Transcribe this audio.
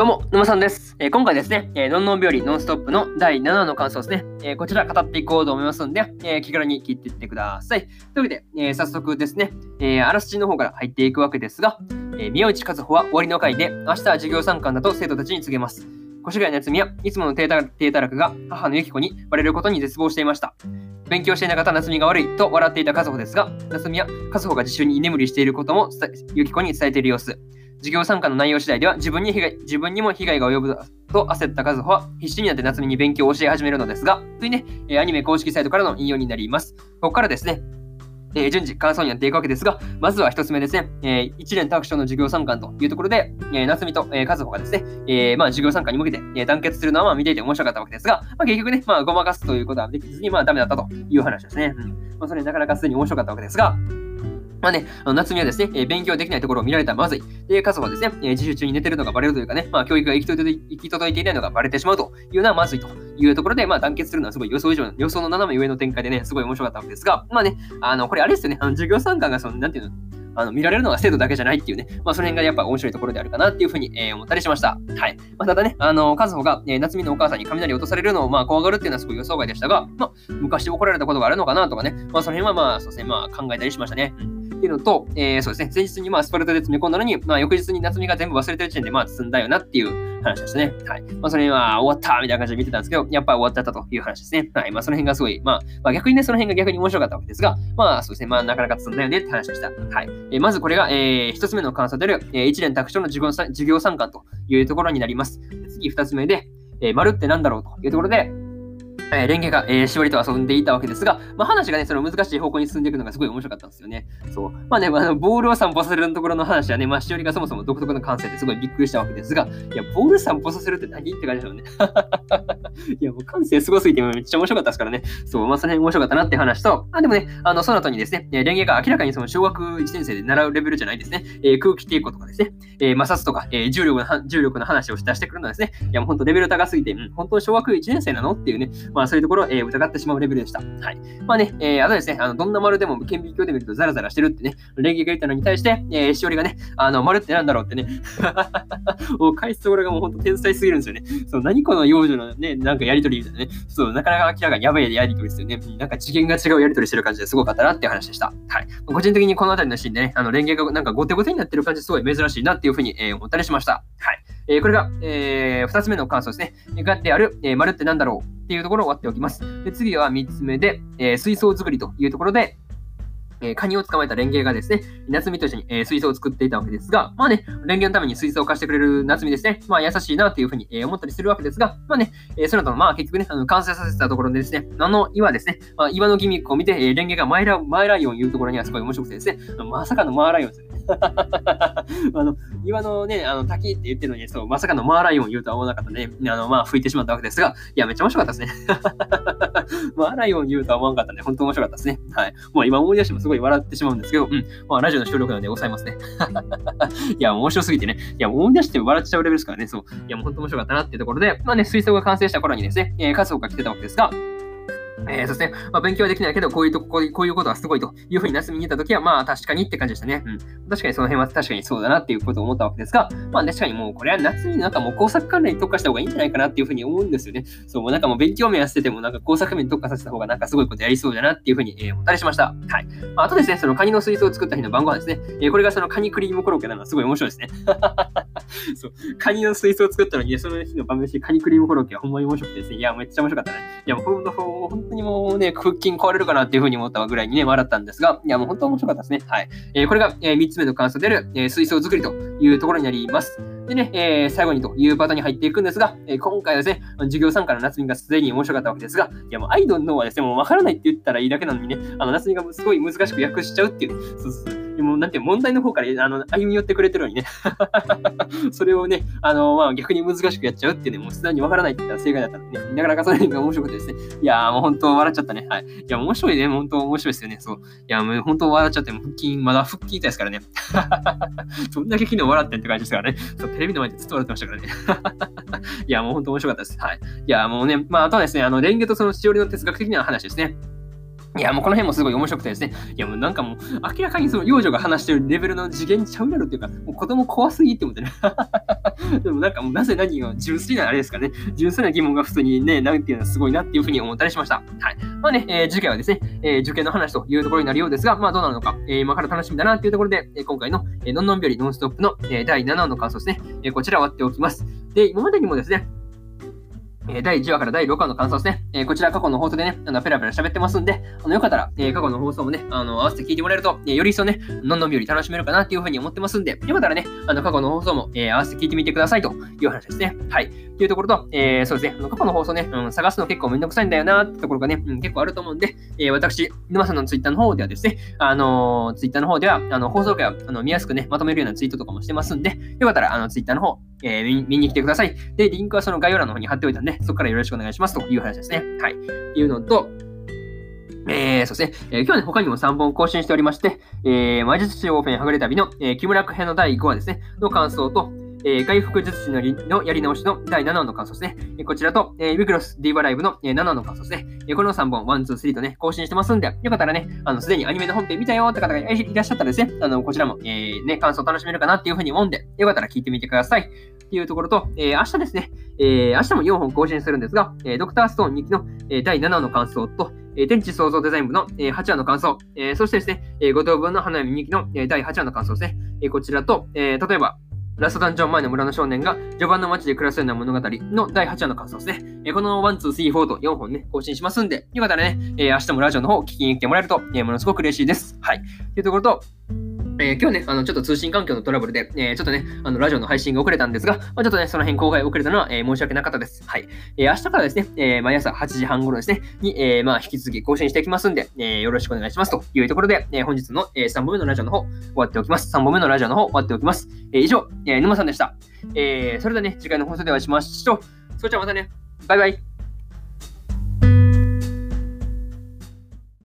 どうも、沼さんです。えー、今回ですね、えー、のんのん日和ノンストップの第7話の感想ですね、えー、こちら語っていこうと思いますんで、えー、気軽に聞いていってください。というわけで、え、早速ですね、えー、あらすじの方から入っていくわけですが、えー、宮内和穂は終わりの回で、明日は授業参観だと生徒たちに告げます。越谷夏美はいつもの低た低たらくが母の由紀子にバレることに絶望していました。勉強していなかった夏美が悪いと笑っていた和穂ですが、夏美は和穂が自習に居眠りしていることも由紀子に伝えている様子。授業参加の内容次第では自分に被害自分にも被害が及ぶと焦った和穂は必死になって夏美に勉強を教え始めるのですが、というね、アニメ公式サイトからの引用になります。ここからですね、えー、順次感想になっていくわけですが、まずは一つ目ですね、えー、一連卓章の授業参観というところで、えー、夏美と、えー、和穂がですね、えー、まあ授業参観に向けて、えー、団結するのはまあ見ていて面白かったわけですが、まあ、結局ね、まあごまかすということはできずに、まあダメだったという話ですね。うんまあ、それなかなかすでに面白かったわけですが、まあね、あの夏美はですね、え、勉強できないところを見られたらまずい。で、家族はですね、え、自習中に寝てるのがバレるというかね、まあ教育が行き届いていないのがバレてしまうというのはまずいというところで、まあ団結するのはすごい予想以上の、予想の斜め上の展開でね、すごい面白かったわけですが、まあね、あの、これあれですよね、あの授業参観がその、なんていうの、あの見られるのが生徒だけじゃないっていうね、まあ、その辺がやっぱ面白いところであるかなっていうふうに、えー、思ったりしました。はい。まあ、ただね、あの、和穂が、えー、夏美のお母さんに雷落とされるのを、まあ、怖がるっていうのはすごい予想外でしたが、まあ、昔怒られたことがあるのかなとかね、まあ、その辺はまあ、そうですね、まあ、考えたりしましたね。うんっていうのと、えー、そうですね、前日にまあスパルタで詰め込んだのに、まあ、翌日に夏美が全部忘れてる時点で、まあ、積んだよなっていう話でしたね。はい。まあ、それは終わったみたいな感じで見てたんですけど、やっぱ終わっちゃったという話ですね。はい。まあ、その辺がすごい、まあ、まあ、逆にね、その辺が逆に面白かったわけですが、まあ、そうですね、まあ、なかなか積んだよねって話でした。はい。えー、まずこれが、えー、一つ目の感想である、えー、一連卓上の授業参観というところになります。次、二つ目で、えー、丸ってなんだろうというところで、えー、レンゲが、えー、しおりと遊んでいたわけですが、まあ、話がね、その難しい方向に進んでいくのがすごい面白かったんですよね。そう。まあね、あのボールを散歩させるところの話はね、まあ、しおりがそもそも独特の感性ですごいびっくりしたわけですが、いや、ボール散歩させるって何って感じだよね。いや、もう感性すごすぎてめっちゃ面白かったですからね。そう、まあ、その辺面白かったなって話と、あ、でもね、あの、その後にですね、レンゲが明らかにその小学1年生で習うレベルじゃないですね、えー、空気抵抗とかですね、えー、摩擦とか、えー、重力の重力の話を出してくるのはですね、いや、もう本当レベル高すぎて、うん、本当小学1年生なのっていうね、まあ、まあそういうところを、えー、疑ってしまうレベルでした。はい。まあね、えー、あとですね、あの、どんな丸でも顕微鏡で見るとザラザラしてるってね、レンゲが言ったのに対して、えー、しおりがね、あの、丸ってなんだろうってね、もう返すところがもう本当天才すぎるんですよね。そう、何この幼女のね、なんかやりとりみたいなね、そう、なかなか明らかにやばいやりとりですよね。なんか次元が違うやりとりしてる感じですごかったなっていう話でした。はい。個人的にこの辺りのシーンでね、あの、レンゲがなんかゴテゴテになってる感じすごい珍しいなっていうふうに、えー、思ったりしました。はい。えー、これが、えー、2つ目の感想ですね。がである、えー、丸って何だろうっていうところを割っておきます。で次は3つ目で、えー、水槽作りというところで、えー、カニを捕まえたレンゲがですね、夏美と一緒に、えー、水槽を作っていたわけですが、まあね、レンゲのために水槽を貸してくれる夏美ですね、まあ優しいなっていうふうに、えー、思ったりするわけですが、まあね、えー、その後、まあ結局ね、あの完成させたところでですね、あの岩ですね、まあ、岩のギミックを見て、えー、レンゲがマイラマイライオンを言うところにはすごい面白くてですね、まさかのマーライオンですね。あの、岩のね、あの、滝って言ってるのに、そう、まさかのマーライオンを言うとは思わなかったね。あの、まあ、吹いてしまったわけですが、いや、めっちゃ面白かったですね。マーライオン言うとは思わなかったんで、本当面白かったですね。はい。もう今思い出してもすごい笑ってしまうんですけど、うん。まあ、ラジオの収録なんでございますね。いや、面白すぎてね。いや、思い出して笑っちゃうレベルですからね。そう。いや、もう本当面白かったなっていうところで、まあね、水槽が完成した頃にですね、えー、数多が来てたわけですが、えー、そして、まあ、勉強はできないけど、こういうとこ、こういうことはすごいというふうに夏みに言ったときは、まあ確かにって感じでしたね。うん。確かにその辺は確かにそうだなっていうことを思ったわけですが、まあ確かにもうこれは夏になんかもう工作関連に特化した方がいいんじゃないかなっていうふうに思うんですよね。そう、もうなんかもう勉強面やっててもなんか工作面に特化させた方がなんかすごいことやりそうだなっていうふうに、えー、思ったりしました。はい。あ、とですね、そのカニの水槽を作った日の晩ご飯ですね。えー、これがそのカニクリームコロッケなのはすごい面白いですね。そう、カニの水槽を作ったのに、その日の晩飯カニクリームコロッケはほんまに面白くてですね。いや、めっちゃ面白かったね。いや、もう本当、本当にもうね、腹筋壊れるかなっていうふうに思ったぐらいにね、笑ったんですが、いや、もう本当面白かったですね。はい。えー、これが、えー、3つ目の感想である、えー、水槽作りというところになります。でね、えー、最後にというパターンに入っていくんですが、えー、今回はですね、授業参加の夏美がすでに面白かったわけですが、いやもうアイドルのはですね、もうわからないって言ったらいいだけなのにね、あの夏美がすごい難しく訳しちゃうっていう、ね、そうそうそう。でも、なんて問題の方からあの歩み寄ってくれてるのにね それをね、あの、まあ、逆に難しくやっちゃうっていうね、もうすでにわからないって言ったら正解だったのでね、なかなかその辺が面白くてですね、いやーもう本当笑っちゃったね。はい。いや、面白いね、本当面白いですよね。そう。いや、もう本当笑っちゃって、腹筋、まだ腹筋痛いですからね。そんだけ昨日笑ってんって感じですからね。そう、テレビの前でずっと笑ってましたからね。いや、もう本当面白かったです。はい。いや、もうね、まあ、あとはですね、あの、レンゲとそのしおりの哲学的な話ですね。いや、もうこの辺もすごい面白くてですね。いや、もうなんかもう、明らかにその幼女が話してるレベルの次元ちゃうやろっていうか、もう子供怖すぎって思ってね。でもなんかもう、なぜ何が純粋なあれですかね。純粋な疑問が普通にね、なんていうのはすごいなっていうふうに思ったりしました。はい。まあね、えー、次回はですね、えー、受験の話というところになるようですが、まあどうなるのか、えー、今から楽しみだなっていうところで、え、今回の、え、のんのんびりノンストップの、え、第7話の感想ですね。え、こちら割っておきます。で、今までにもですね、え第1話から第6話の感想ですね。えこちら過去の放送でね、あのペラペラ喋ってますんで、あのよかったら、え過去の放送もね、あの合わせて聞いてもらえると、えより一層ね、のんのんびより楽しめるかなっていうふうに思ってますんで、よかったらね、あの過去の放送も、え合わせて聞いてみてくださいという話ですね。はい。というところと、えー、そうですね、過去の放送ね、うん、探すの結構めんどくさいんだよなってところがね、うん、結構あると思うんで、えー、私、沼さんのツイッターの方ではですね、あのー、ツイッターの方では、あの放送回をあの見やすくね、まとめるようなツイートとかもしてますんで、よかったら、あのツイッターの方、えー、見に来てください。で、リンクはその概要欄の方に貼っておいたんで、そこからよろしくお願いしますという話ですね。はい。いうのと、えー、そして、えー、今日ね、他にも3本更新しておりまして、えー、魔術師オープンはぐれ旅の、えー、木村区編の第5話ですね、の感想と、えー、外服術師ののやり直しの第7話の感想ですね。こちらと、えー、ウィクロスディーバライブの、えー、7話の感想ですね。えー、この3本、1、2、3とね、更新してますんで、よかったらね、あの、すでにアニメの本編見たよって方がいらっしゃったらですね、あの、こちらも、えー、ね、感想楽しめるかなっていうふうに思うんで、よかったら聞いてみてください。っていうところと、えー、明日ですね、えー、明日も4本更新するんですが、えー、ドクターストーン2期の、えー、第7話の感想と、えー、天地創造デザイン部の、えー、8話の感想、えー、そしてですね、えー、五等分の花嫁2期の、えー、第8話の感想ですね、えー、こちらと、えー、例えば、ラストダンジョン前の村の少年が序盤の街で暮らすような物語の第8話の感想ですね。えこの1、2、3、4と4本ね、更新しますんで、よかったらね、え明日もラジオの方を聞きに来てもらえると、えものすごく嬉しいです。はい。というところと、えー、今日ね、あの、ちょっと通信環境のトラブルで、えー、ちょっとね、あの、ラジオの配信が遅れたんですが、まあ、ちょっとね、その辺後輩遅れたのは、えー、申し訳なかったです。はい。え明日からですね、え毎朝8時半頃ですね、に、えまあ、引き続き更新していきますんで、えよろしくお願いしますというところで、え本日の、え3本目のラジオの方、終わっておきます。3本目のラジオの方、終わっておきます。え以上、え沼さんでした。えそれではね、次回の放送でお会いしましょう。それじゃあまたね、バイバイ。